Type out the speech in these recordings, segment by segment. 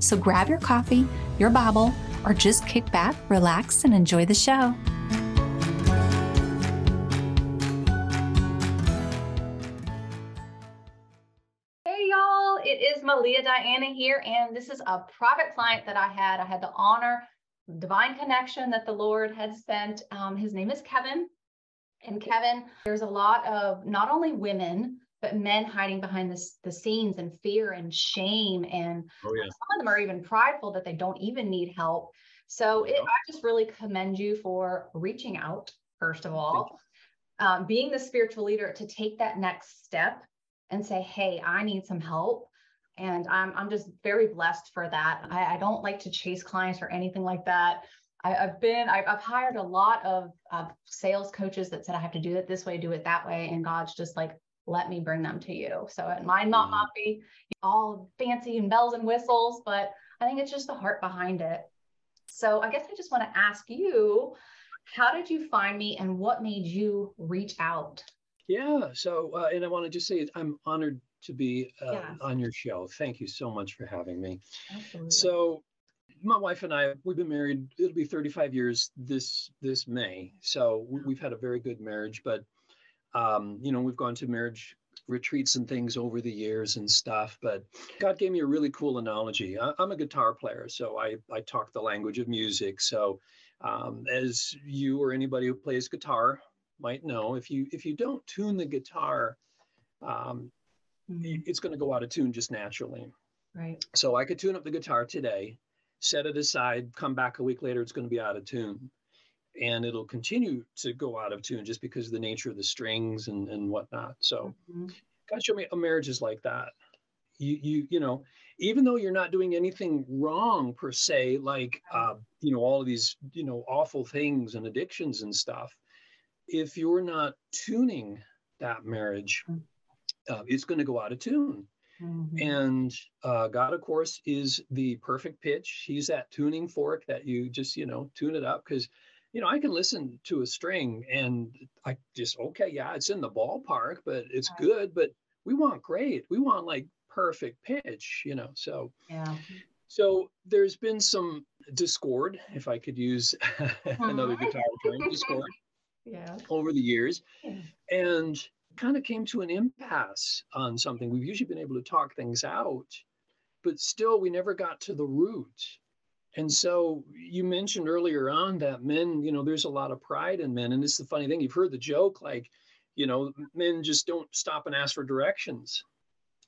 So grab your coffee, your Bible, or just kick back, relax, and enjoy the show. Hey, y'all, it is Melia Diana here, and this is a private client that I had. I had the honor, divine connection that the Lord had sent. Um, his name is Kevin. And Kevin, there's a lot of not only women, but men hiding behind this, the scenes and fear and shame. And oh, yeah. some of them are even prideful that they don't even need help. So yeah. it, I just really commend you for reaching out, first of all, um, being the spiritual leader to take that next step and say, hey, I need some help. And I'm, I'm just very blessed for that. I, I don't like to chase clients or anything like that. I, have been, I've, I've, hired a lot of, of sales coaches that said I have to do it this way, do it that way. And God's just like, let me bring them to you. So it might not, not be all fancy and bells and whistles, but I think it's just the heart behind it. So I guess I just want to ask you, how did you find me and what made you reach out? Yeah. So, uh, and I want to just say I'm honored to be uh, yeah. on your show. Thank you so much for having me. Absolutely. So, my wife and I, we've been married. It'll be 35 years this this May. So we've had a very good marriage. But um, you know, we've gone to marriage retreats and things over the years and stuff. But God gave me a really cool analogy. I, am a guitar player, so I, I talk the language of music. So um, as you or anybody who plays guitar might know, if you if you don't tune the guitar, um, it's going to go out of tune just naturally. Right. So I could tune up the guitar today, set it aside, come back a week later, it's going to be out of tune and it'll continue to go out of tune just because of the nature of the strings and, and whatnot. So mm-hmm. God show me a marriage is like that. You, you, you know, even though you're not doing anything wrong per se, like, uh, you know, all of these, you know, awful things and addictions and stuff, if you're not tuning that marriage, mm. uh, it's going to go out of tune. Mm-hmm. And uh, God, of course, is the perfect pitch. He's that tuning fork that you just, you know, tune it up because you know, I can listen to a string and I just, okay, yeah, it's in the ballpark, but it's good. But we want great. We want like perfect pitch, you know. So, yeah. So there's been some discord, if I could use another uh-huh. guitar term, discord. Yeah. Over the years. And kind of came to an impasse on something. We've usually been able to talk things out, but still we never got to the root and so you mentioned earlier on that men, you know, there's a lot of pride in men. And it's the funny thing, you've heard the joke, like, you know, men just don't stop and ask for directions.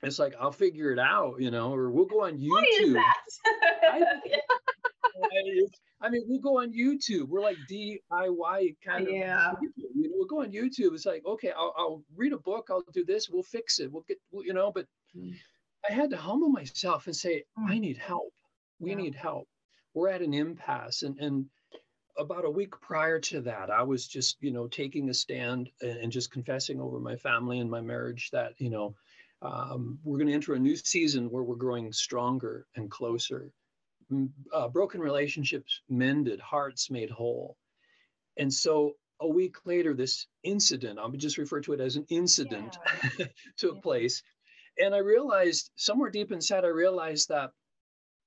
It's like, I'll figure it out, you know, or we'll go on YouTube. What is that? I, I, mean, we'll go on YouTube. We're like DIY kind of. Yeah. You know, we'll go on YouTube. It's like, okay, I'll, I'll read a book. I'll do this. We'll fix it. We'll get, you know, but mm. I had to humble myself and say, mm. I need help. We yeah. need help we're at an impasse. And, and about a week prior to that, I was just, you know, taking a stand and just confessing over my family and my marriage that, you know, um, we're going to enter a new season where we're growing stronger and closer. Uh, broken relationships mended, hearts made whole. And so a week later, this incident, I'll just refer to it as an incident, yeah. took yeah. place. And I realized somewhere deep inside, I realized that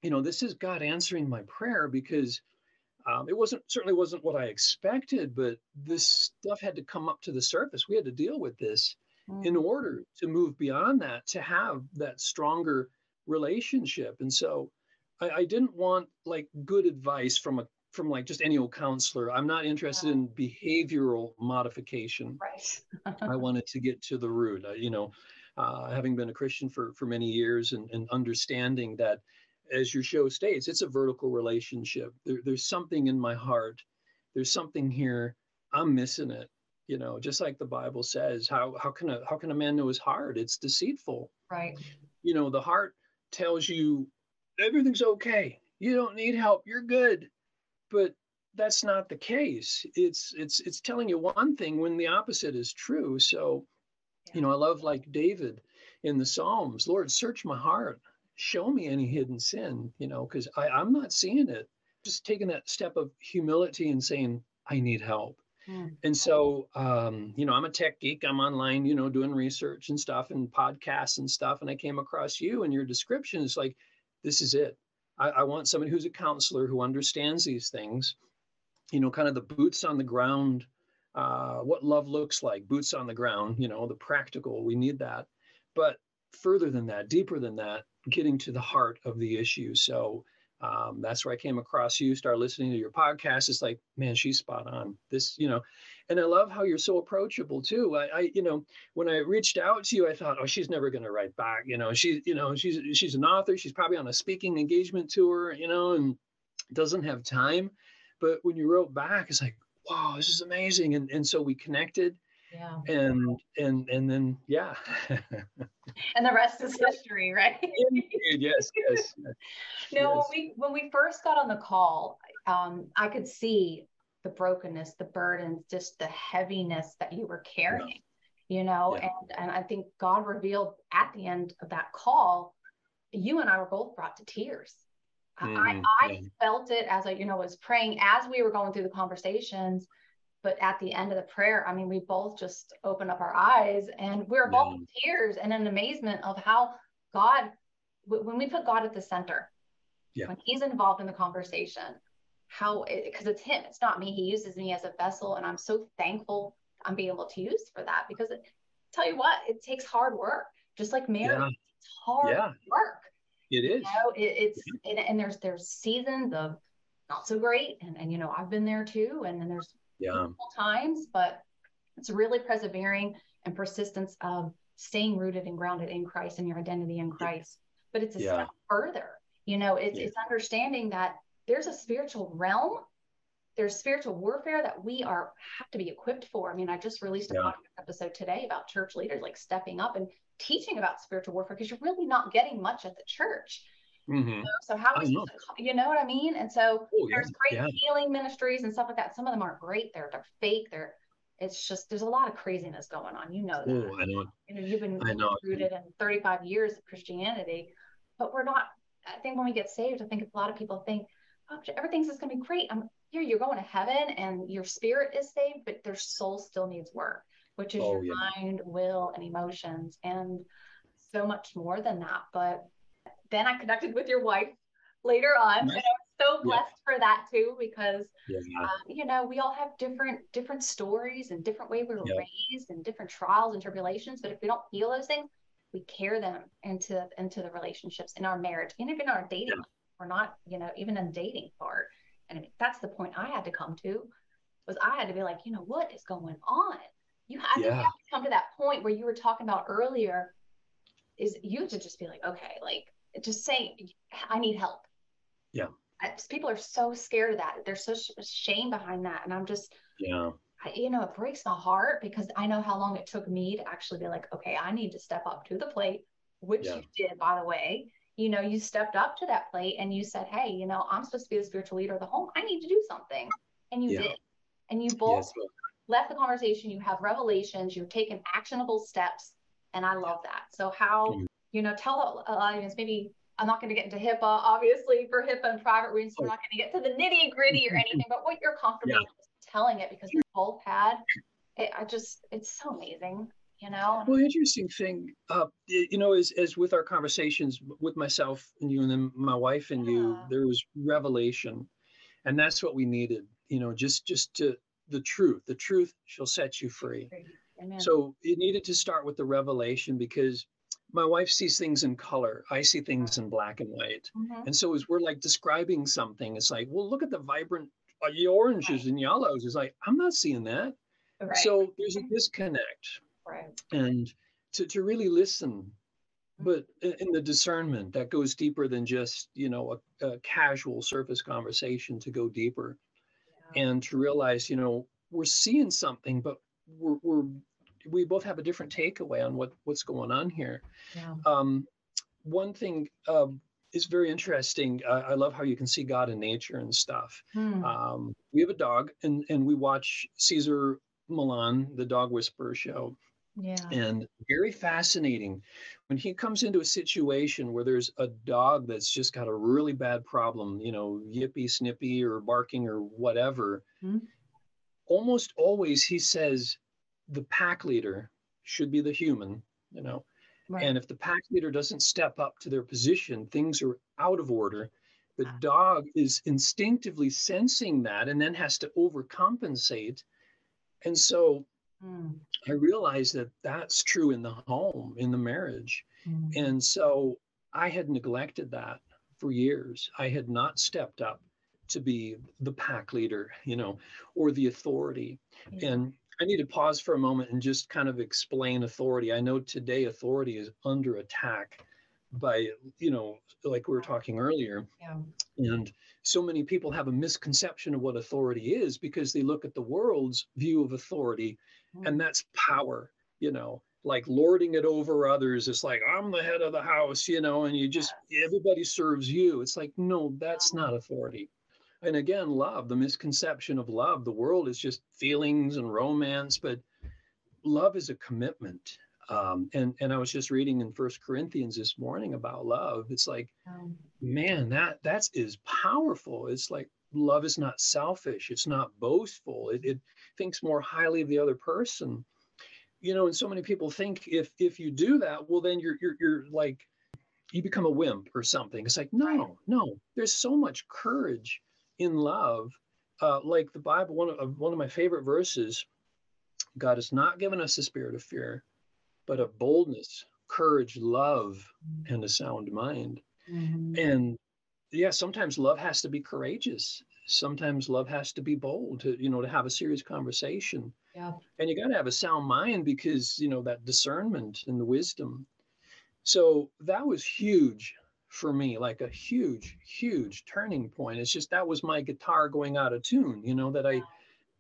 you know, this is God answering my prayer because um, it wasn't certainly wasn't what I expected, but this stuff had to come up to the surface. We had to deal with this mm. in order to move beyond that, to have that stronger relationship. And so I, I didn't want like good advice from a from like just any old counselor. I'm not interested in behavioral modification. Right. I wanted to get to the root. Uh, you know, uh, having been a Christian for for many years and, and understanding that, as your show states, it's a vertical relationship. There, there's something in my heart. There's something here. I'm missing it. You know, just like the Bible says, how how can a how can a man know his heart? It's deceitful. Right. You know, the heart tells you everything's okay. You don't need help. You're good. But that's not the case. It's it's it's telling you one thing when the opposite is true. So, you know, I love like David in the Psalms, Lord, search my heart. Show me any hidden sin, you know, because I'm not seeing it. Just taking that step of humility and saying, I need help. Mm. And so, um, you know, I'm a tech geek. I'm online, you know, doing research and stuff and podcasts and stuff. And I came across you and your description is like, this is it. I, I want somebody who's a counselor who understands these things, you know, kind of the boots on the ground, uh, what love looks like, boots on the ground, you know, the practical, we need that. But further than that, deeper than that, getting to the heart of the issue. So um, that's where I came across you, Start listening to your podcast. It's like, man, she's spot on. This, you know, and I love how you're so approachable too. I, I you know, when I reached out to you, I thought, oh, she's never going to write back. You know, she's, you know, she's she's an author. She's probably on a speaking engagement tour. You know, and doesn't have time. But when you wrote back, it's like, wow, this is amazing. And and so we connected yeah and and and then yeah and the rest is history right yes yes no yes. when we when we first got on the call um i could see the brokenness the burdens just the heaviness that you were carrying yeah. you know yeah. and and i think god revealed at the end of that call you and i were both brought to tears mm-hmm. i i felt it as i you know was praying as we were going through the conversations but at the end of the prayer, I mean, we both just opened up our eyes and we were both yeah. in tears and in amazement of how God, when we put God at the center, yeah. when He's involved in the conversation, how because it, it's Him, it's not me. He uses me as a vessel, and I'm so thankful I'm being able to use for that because it, tell you what, it takes hard work, just like marriage. Yeah. It's hard yeah. work. It is. You know, it, it's and, and there's there's seasons of not so great, and and you know I've been there too, and then there's yeah. times, but it's really persevering and persistence of staying rooted and grounded in Christ and your identity in Christ. But it's a yeah. step further. You know, it's, yeah. it's understanding that there's a spiritual realm, there's spiritual warfare that we are have to be equipped for. I mean, I just released a yeah. podcast episode today about church leaders like stepping up and teaching about spiritual warfare because you're really not getting much at the church. Mm-hmm. So how is you know what I mean? And so oh, there's great yeah. healing ministries and stuff like that. Some of them aren't great. They're they're fake. They're it's just there's a lot of craziness going on. You know that. Oh, I know. You know, you've been rooted in 35 years of Christianity, but we're not. I think when we get saved, I think a lot of people think, oh, everything's just going to be great. I'm here. You're going to heaven, and your spirit is saved, but their soul still needs work, which is oh, your yeah. mind, will, and emotions, and so much more than that. But then I connected with your wife later on. Nice. And I was so blessed yeah. for that too, because yeah. uh, you know we all have different different stories and different way we were yeah. raised and different trials and tribulations. But if we don't heal those things, we carry them into into the relationships in our marriage, and even our dating. We're not, you know, even in dating part. And that's the point I had to come to was I had to be like, you know, what is going on? You had, yeah. to, have to come to that point where you were talking about earlier is you have to just be like, okay, like just saying, I need help. Yeah. I, people are so scared of that. There's such shame behind that. And I'm just, yeah. I, you know, it breaks my heart because I know how long it took me to actually be like, okay, I need to step up to the plate, which yeah. you did, by the way. You know, you stepped up to that plate and you said, hey, you know, I'm supposed to be the spiritual leader of the home. I need to do something. And you yeah. did. And you both yes, left the conversation. You have revelations. You've taken actionable steps. And I love that. So, how, mm-hmm you know, tell the audience maybe I'm not going to get into HIPAA, obviously, for HIPAA and private reasons. We're not going to get to the nitty gritty or anything, but what you're comfortable yeah. telling it because we both had, it, I just, it's so amazing, you know? Well, interesting thing, uh, you know, is as with our conversations with myself and you and then my wife and yeah. you, there was revelation. And that's what we needed, you know, just, just to the truth, the truth shall set you free. Amen. So it needed to start with the revelation because my wife sees things in color. I see things in black and white. Mm-hmm. And so as we're like describing something, it's like, well, look at the vibrant uh, oranges right. and yellows. It's like, I'm not seeing that. Right. So there's a disconnect. Right. And to, to really listen, but in the discernment that goes deeper than just, you know, a, a casual surface conversation to go deeper yeah. and to realize, you know, we're seeing something, but we're, we're we both have a different takeaway on what what's going on here. Yeah. Um, one thing uh, is very interesting. Uh, I love how you can see God in nature and stuff. Hmm. Um, we have a dog, and and we watch Cesar Millan, the dog whisperer show. Yeah. And very fascinating when he comes into a situation where there's a dog that's just got a really bad problem, you know, yippy, snippy, or barking, or whatever. Hmm. Almost always he says the pack leader should be the human, you know, Right. And if the pack leader doesn't step up to their position, things are out of order. The ah. dog is instinctively sensing that and then has to overcompensate. And so mm. I realized that that's true in the home, in the marriage. Mm. And so I had neglected that for years. I had not stepped up to be the pack leader, you know, or the authority. And I need to pause for a moment and just kind of explain authority. I know today authority is under attack by, you know, like we were talking earlier. Yeah. And so many people have a misconception of what authority is because they look at the world's view of authority mm. and that's power, you know, like lording it over others. It's like, I'm the head of the house, you know, and you just, everybody serves you. It's like, no, that's not authority and again love the misconception of love the world is just feelings and romance but love is a commitment. Um, and and i was just reading in first corinthians this morning about love. It's like um, man that that is powerful. It's like love is not selfish. It's not boastful. It, it thinks more highly of the other person. You know and so many people think if if you do that well then you're you're, you're like you become a wimp or something. It's like no no there's so much courage in love, uh, like the Bible, one of one of my favorite verses, God has not given us a spirit of fear, but of boldness, courage, love, mm-hmm. and a sound mind. Mm-hmm. And yeah, sometimes love has to be courageous. Sometimes love has to be bold to, you know, to have a serious conversation. Yeah. And you got to have a sound mind because, you know, that discernment and the wisdom. So that was huge for me, like a huge, huge turning point. It's just that was my guitar going out of tune, you know, that I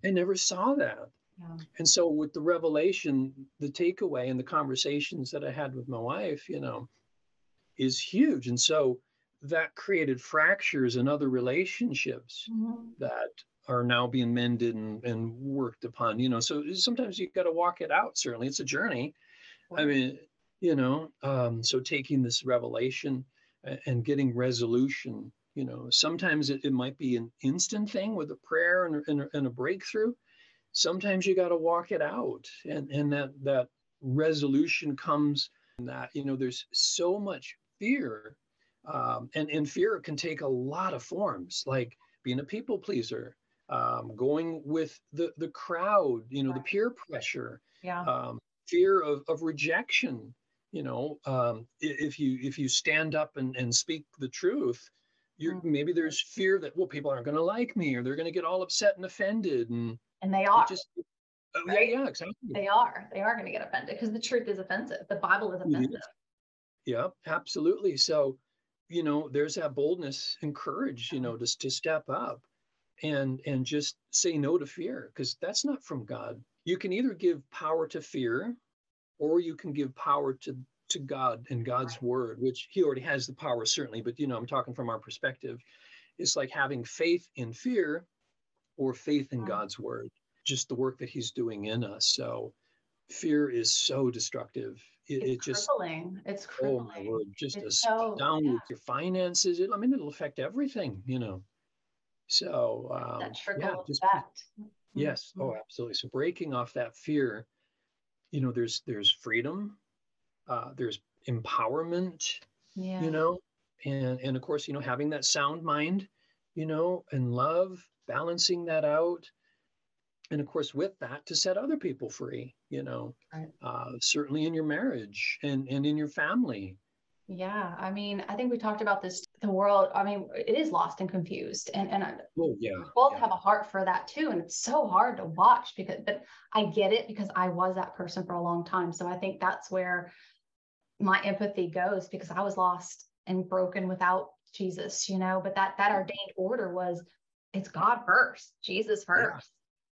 I never saw that. Yeah. And so with the revelation, the takeaway and the conversations that I had with my wife, you know, is huge. And so that created fractures in other relationships mm-hmm. that are now being mended and, and worked upon, you know. So sometimes you got to walk it out, certainly. It's a journey. I mean, you know, um, so taking this revelation and getting resolution. You know, sometimes it, it might be an instant thing with a prayer and, and, and a breakthrough. Sometimes you got to walk it out, and and that that resolution comes. And that you know, there's so much fear, um, and and fear can take a lot of forms, like being a people pleaser, um, going with the the crowd, you know, the peer pressure, yeah. um, fear of, of rejection, you know um, if you if you stand up and, and speak the truth you're mm-hmm. maybe there's fear that well people aren't going to like me or they're going to get all upset and offended and and they are. just oh, right? yeah yeah exactly. They are. They are going to get offended because the truth is offensive. The bible is offensive. Yeah absolutely. So you know there's that boldness and courage you know just to step up and and just say no to fear because that's not from god. You can either give power to fear or you can give power to to God and God's word, which He already has the power certainly. But you know, I'm talking from our perspective. It's like having faith in fear, or faith in God's word. Just the work that He's doing in us. So, fear is so destructive. It, it's it just crippling. It's crippling. Oh my word! Just it's a so, down yeah. with your finances. It, I mean, it'll affect everything. You know. So um, that trickle yeah, just, effect. Yes. Mm-hmm. Oh, absolutely. So breaking off that fear you know there's there's freedom uh, there's empowerment yeah. you know and and of course you know having that sound mind you know and love balancing that out and of course with that to set other people free you know right. uh, certainly in your marriage and and in your family Yeah, I mean, I think we talked about this. The world, I mean, it is lost and confused, and and oh yeah, both yeah. have a heart for that too. And it's so hard to watch because, but I get it because I was that person for a long time. So I think that's where my empathy goes because I was lost and broken without Jesus, you know. But that that ordained order was, it's God first, Jesus first,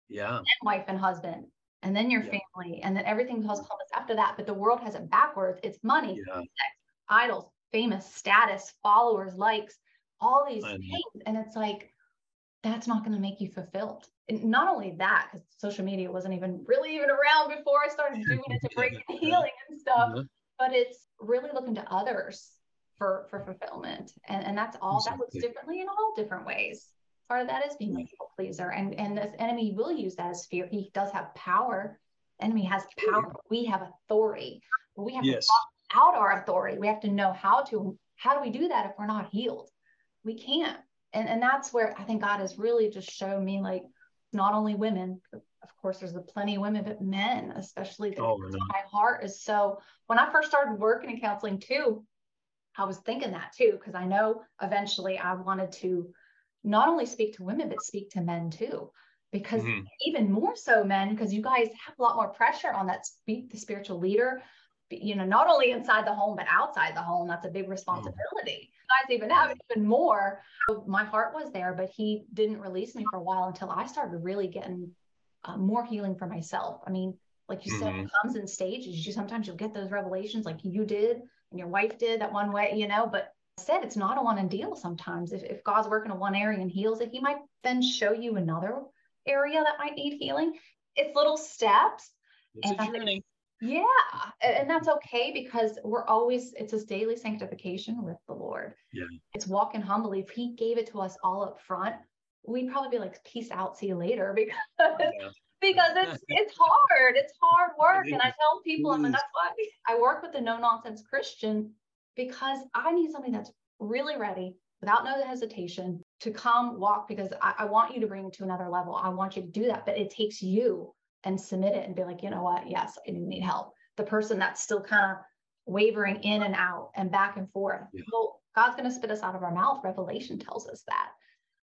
yeah, and wife and husband, and then your yeah. family, and then everything else comes after that. But the world has it backwards. It's money, yeah. sex, idols, famous, status, followers, likes, all these things. And it's like, that's not going to make you fulfilled. And not only that, because social media wasn't even really even around before I started doing it to break and healing and stuff, mm-hmm. but it's really looking to others for for fulfillment. And and that's all exactly. that looks differently in all different ways. Part of that is being a people pleaser. And and this enemy will use that as fear. He does have power. enemy has power, we have authority. But we have yes. Out our authority. We have to know how to, how do we do that if we're not healed? We can't. And, and that's where I think God has really just shown me like not only women, of course, there's a plenty of women, but men, especially oh, my heart is so when I first started working in counseling too, I was thinking that too, because I know eventually I wanted to not only speak to women, but speak to men too. Because mm-hmm. even more so men, because you guys have a lot more pressure on that speak the spiritual leader you know, not only inside the home, but outside the home. That's a big responsibility. Mm. Guys even have even more. My heart was there, but he didn't release me for a while until I started really getting uh, more healing for myself. I mean, like you mm-hmm. said, it comes in stages. You sometimes you'll get those revelations like you did and your wife did that one way, you know, but I said it's not a one and deal sometimes. If, if God's working in one area and heals it, he might then show you another area that might need healing. It's little steps. It's and a journey. Yeah. And that's okay because we're always, it's a daily sanctification with the Lord. Yeah. It's walking humbly. If He gave it to us all up front, we'd probably be like, peace out, see you later because. Yeah. because it's it's hard. It's hard work. And I tell people, I and that's why I work with the no nonsense Christian because I need somebody that's really ready without no hesitation to come walk because I, I want you to bring it to another level. I want you to do that, but it takes you and submit it and be like, you know what? Yes, I do need help. The person that's still kind of wavering in and out and back and forth. Yeah. Well, God's going to spit us out of our mouth. Revelation tells us that.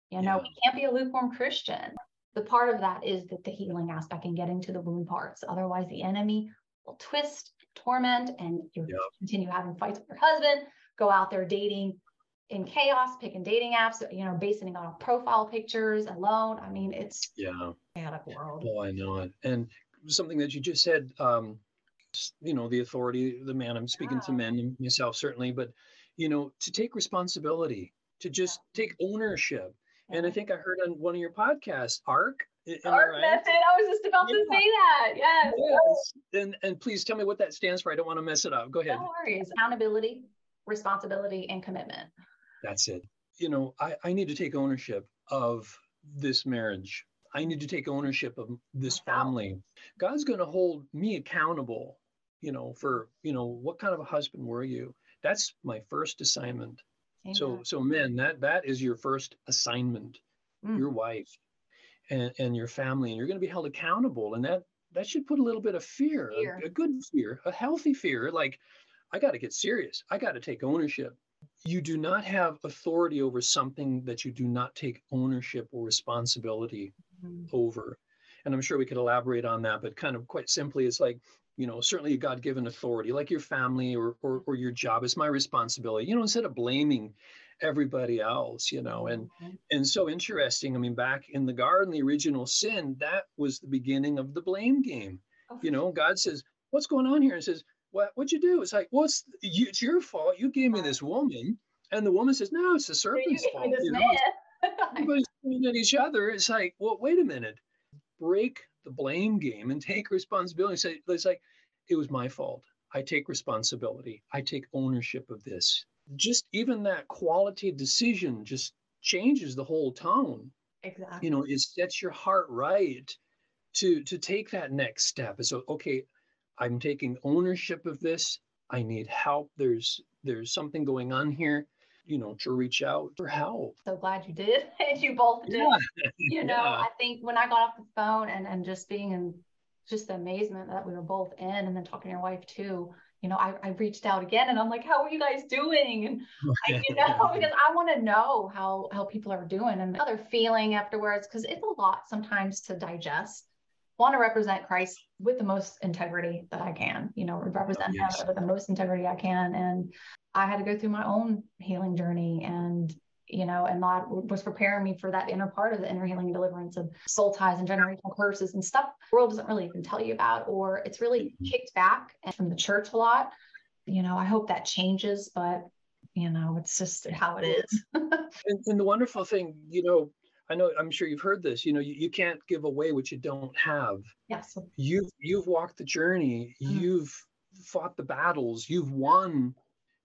You know, yeah. we can't be a lukewarm Christian. The part of that is that the healing aspect and getting to the wound parts. Otherwise, the enemy will twist, torment, and you yeah. continue having fights with your husband, go out there dating in chaos, picking dating apps, you know, basing it on profile pictures alone. I mean, it's yeah, chaotic world. Know it. And something that you just said, um, you know, the authority, the man. I'm speaking yeah. to men myself certainly, but you know, to take responsibility, to just yeah. take ownership. Yeah. And I think I heard on one of your podcasts, ARC. ARC right? method. I was just about to say that. Yes. yes. And and please tell me what that stands for. I don't want to mess it up. Go ahead. No worries. Accountability, responsibility, and commitment. That's it. You know, I, I need to take ownership of this marriage. I need to take ownership of this family. God's going to hold me accountable, you know, for, you know, what kind of a husband were you? That's my first assignment. Amen. So, so men, that that is your first assignment. Mm. Your wife and, and your family, and you're going to be held accountable. And that that should put a little bit of fear, fear. A, a good fear, a healthy fear. Like, I got to get serious. I got to take ownership you do not have authority over something that you do not take ownership or responsibility mm-hmm. over. And I'm sure we could elaborate on that, but kind of quite simply, it's like, you know, certainly a God given authority, like your family or, or, or your job is my responsibility, you know, instead of blaming everybody else, you know, and, mm-hmm. and so interesting. I mean, back in the garden, the original sin, that was the beginning of the blame game. Oh, you know, God says, what's going on here? And says, what what'd you do? It's like, well, it's, you, it's your fault. You gave me this woman. And the woman says, no, it's the serpent's fault. You know, everybody's at each other. It's like, well, wait a minute. Break the blame game and take responsibility. Say, it's like, it was my fault. I take responsibility. I take ownership of this. Just even that quality decision just changes the whole tone. Exactly. You know, it sets your heart right to to take that next step. And so, okay, I'm taking ownership of this. I need help. There's there's something going on here, you know, to reach out for help. So glad you did. and you both did. Yeah. You know, yeah. I think when I got off the phone and, and just being in just the amazement that we were both in and then talking to your wife too, you know, I, I reached out again and I'm like, how are you guys doing? And I, you know, because I want to know how how people are doing and how they're feeling afterwards, because it's a lot sometimes to digest. Want to represent Christ with the most integrity that I can, you know, represent oh, yes. him with the most integrity I can. And I had to go through my own healing journey and you know, and God was preparing me for that inner part of the inner healing and deliverance of soul ties and generational curses and stuff the world doesn't really even tell you about, or it's really mm-hmm. kicked back from the church a lot. You know, I hope that changes, but you know, it's just how it is. and, and, the wonderful thing, you know, I know I'm sure you've heard this, you know, you, you can't give away what you don't have. Yes. You've you've walked the journey, mm-hmm. you've fought the battles, you've won,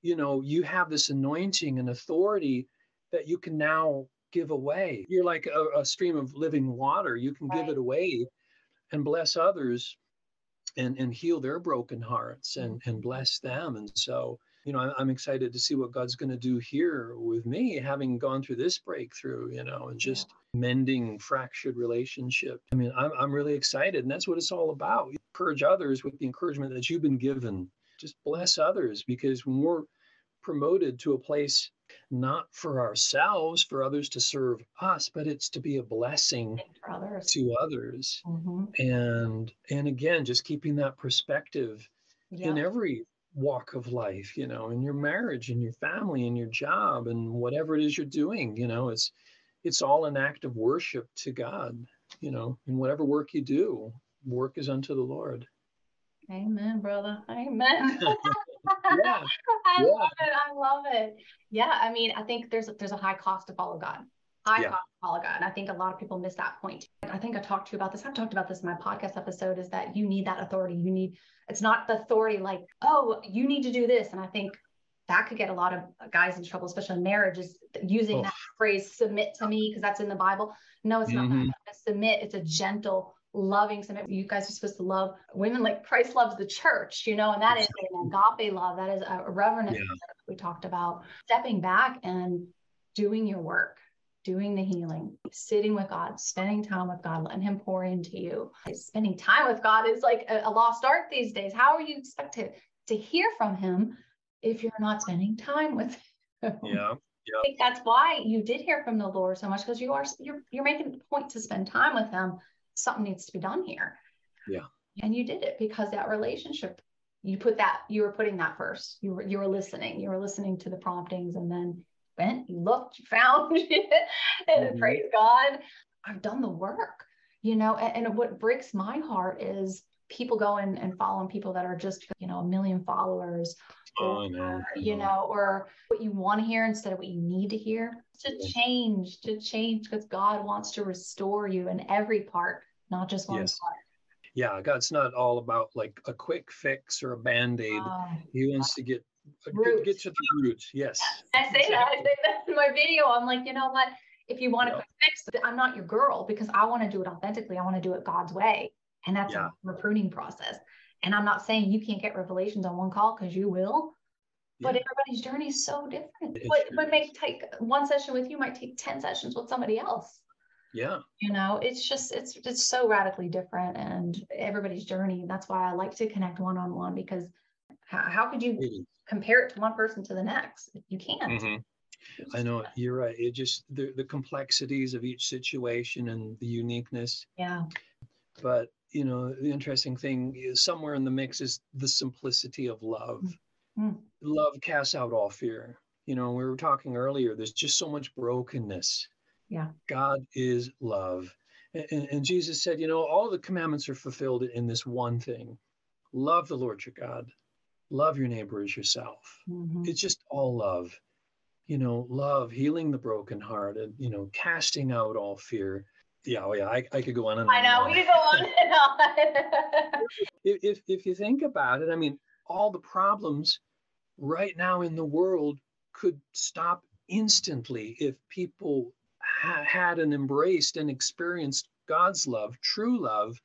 you know, you have this anointing and authority that you can now give away. You're like a, a stream of living water. You can right. give it away and bless others and, and heal their broken hearts and, and mm-hmm. bless them. And so, you know, I'm excited to see what God's going to do here with me, having gone through this breakthrough, you know, and just yeah. mending fractured relationship. I mean, I'm, I'm really excited, and that's what it's all about. You encourage others with the encouragement that you've been given. Just bless others because when we're promoted to a place not for ourselves, for others to serve us, but it's to be a blessing others. to others. Mm-hmm. And and again, just keeping that perspective yeah. in every walk of life, you know, in your marriage, in your family, in your job, and whatever it is you're doing, you know, it's it's all an act of worship to God, you know, in whatever work you do, work is unto the Lord. Amen, brother. Amen. yeah. I yeah. love it. I love it. Yeah. I mean, I think there's there's a high cost to follow God. High yeah. follow God. And I think a lot of people miss that point. I think I talked to you about this. I've talked about this in my podcast episode is that you need that authority. You need, it's not the authority like, oh, you need to do this. And I think that could get a lot of guys in trouble, especially in marriage, is using oh. that phrase submit to me because that's in the Bible. No, it's mm-hmm. not. Submit, it's a gentle loving submit. You guys are supposed to love women like Christ loves the church, you know, and that is an agape love. That is a reverent yeah. we talked about. Stepping back and doing your work, doing the healing, sitting with God, spending time with God, letting Him pour into you. Spending time with God is like a, a lost art these days. How are you expected to hear from Him if you're not spending time with Him? Yeah. I think that's why you did hear from the Lord so much because you are you're you're making a point to spend time with Him something needs to be done here. Yeah. And you did it because that relationship, you put that, you were putting that first. You were you were listening. You were listening to the promptings and then went, you looked, you found it, and mm-hmm. praise God. I've done the work, you know, and, and what breaks my heart is people going and following people that are just, you know, a million followers. Oh, or, know. you know, or what you want to hear instead of what you need to hear to change, to change because God wants to restore you in every part not just one yes. part. Yeah, God's not all about like a quick fix or a band aid. Uh, he wants to get get, get to the roots. Yes. I say exactly. that. I say that in my video. I'm like, you know what? If you want to fix it, I'm not your girl because I want to do it authentically. I want to do it God's way. And that's yeah. a pruning process. And I'm not saying you can't get revelations on one call because you will, but yeah. everybody's journey is so different. What, what may take one session with you might take 10 sessions with somebody else yeah you know it's just it's it's so radically different and everybody's journey that's why i like to connect one-on-one because how, how could you compare it to one person to the next you can't mm-hmm. I know you're right. It just the, the complexities of each situation and the uniqueness. Yeah. But you know, the interesting thing is somewhere in the mix is the simplicity of love. Mm-hmm. Love casts out all fear. You know, we were talking earlier, there's just so much brokenness yeah. God is love. And, and, Jesus said, you know, all the commandments are fulfilled in this one thing love the Lord your God, love your neighbor as yourself. Mm-hmm. It's just all love. You know, love, healing the brokenhearted, you know, casting out all fear. Yeah, oh yeah, I, I could go on and on. I know, we could go on and on. if, if, if you think about it, I mean, all the problems right now in the world could stop instantly if people ha- had and embraced and experienced God's love, true love,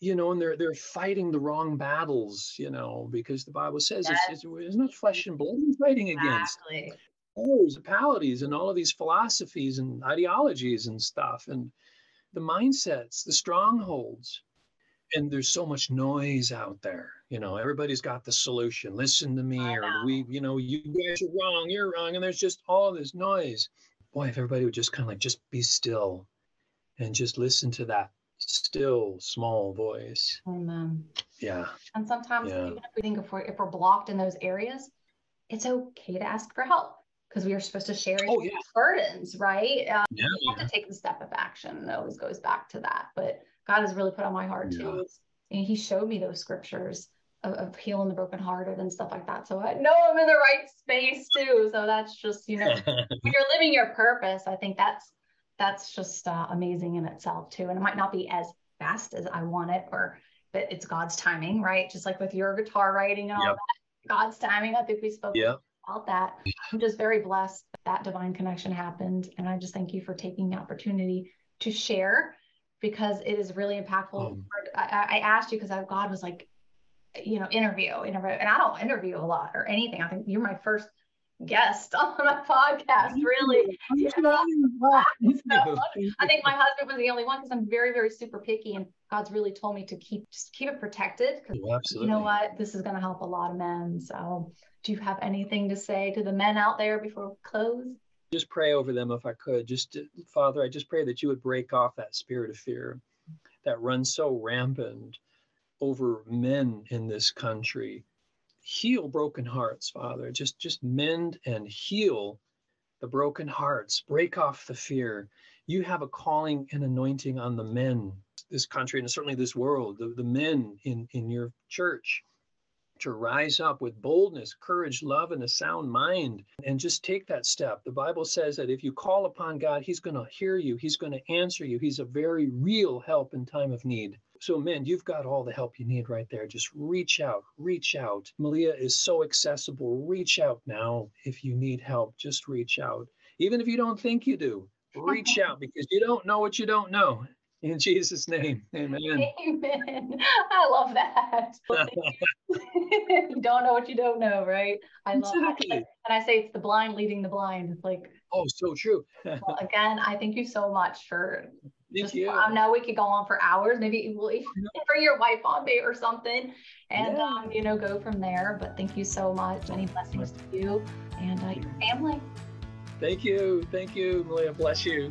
you know, and they're they're fighting the wrong battles, you know, because the Bible says it's, it's, it's, not flesh and blood fighting against. Exactly. Powers, and all of these philosophies and ideologies and stuff, and the mindsets, the strongholds. and there's so much noise out there you know everybody's got the solution listen to me or we you know you guys are wrong you're wrong and there's just all this noise boy if everybody would just kind of like just be still and just listen to that still small voice amen yeah and sometimes yeah. even if we think if we're if we're blocked in those areas it's okay to ask for help because we are supposed to share oh, yeah. burdens right um, yeah, you have to take the step of action it always goes back to that but God has really put on my heart too. And he showed me those scriptures of, of, healing the brokenhearted and stuff like that. So I know I'm in the right space too. So that's just, you know, when you're living your purpose, I think that's that's just uh, amazing in itself too. And it might not be as fast as I want it, or but it's God's timing, right? Just like with your guitar writing and all yep. that, God's timing. I think we spoke yep. about that. I'm just very blessed that, that divine connection happened, and I just thank you for taking the opportunity to share because it is really impactful. Um, I, I, asked you because God was like, you know, interview, interview, and I don't interview a lot or anything. I think you're my first guest on my podcast, really. so, I think my husband was the only one because I'm very, very super picky, and God's really told me to keep just keep it protected. Because oh, you know what, this is going to help a lot of men. So, do you have anything to say to the men out there before we close? just pray over them if I could. Just, uh, Father, I just pray that you would break off that spirit of fear that runs so rampant over men in this country. Heal broken hearts, Father. Just, just mend and heal the broken hearts. Break off the fear. You have a calling and anointing on the men, this country, and certainly this world, the, the men in, in your church to rise up with boldness, courage, love, and a sound mind and just take that step. The Bible says that if you call upon God, He's going to hear you, He's going to answer you. He's a very real help in time of need. So, men, you've got all the help you need right there. Just reach out, reach out. Melia is so accessible. Reach out now if you need help. Just reach out. Even if you don't think you do, reach out because you don't know what you don't know. In Jesus' name, amen. Amen. I love that. you don't know what you don't know, right? I love exactly. that. And I say it's the blind leading the blind. It's like, oh, so true. well, again, I thank you so much for Thank you. I know we could go on for hours. Maybe we'll bring your wife on me or something and, yeah. um, you know, go from there. But thank you so much. Many blessings to you and uh, your family. Thank you. Thank you, Melia. Bless you.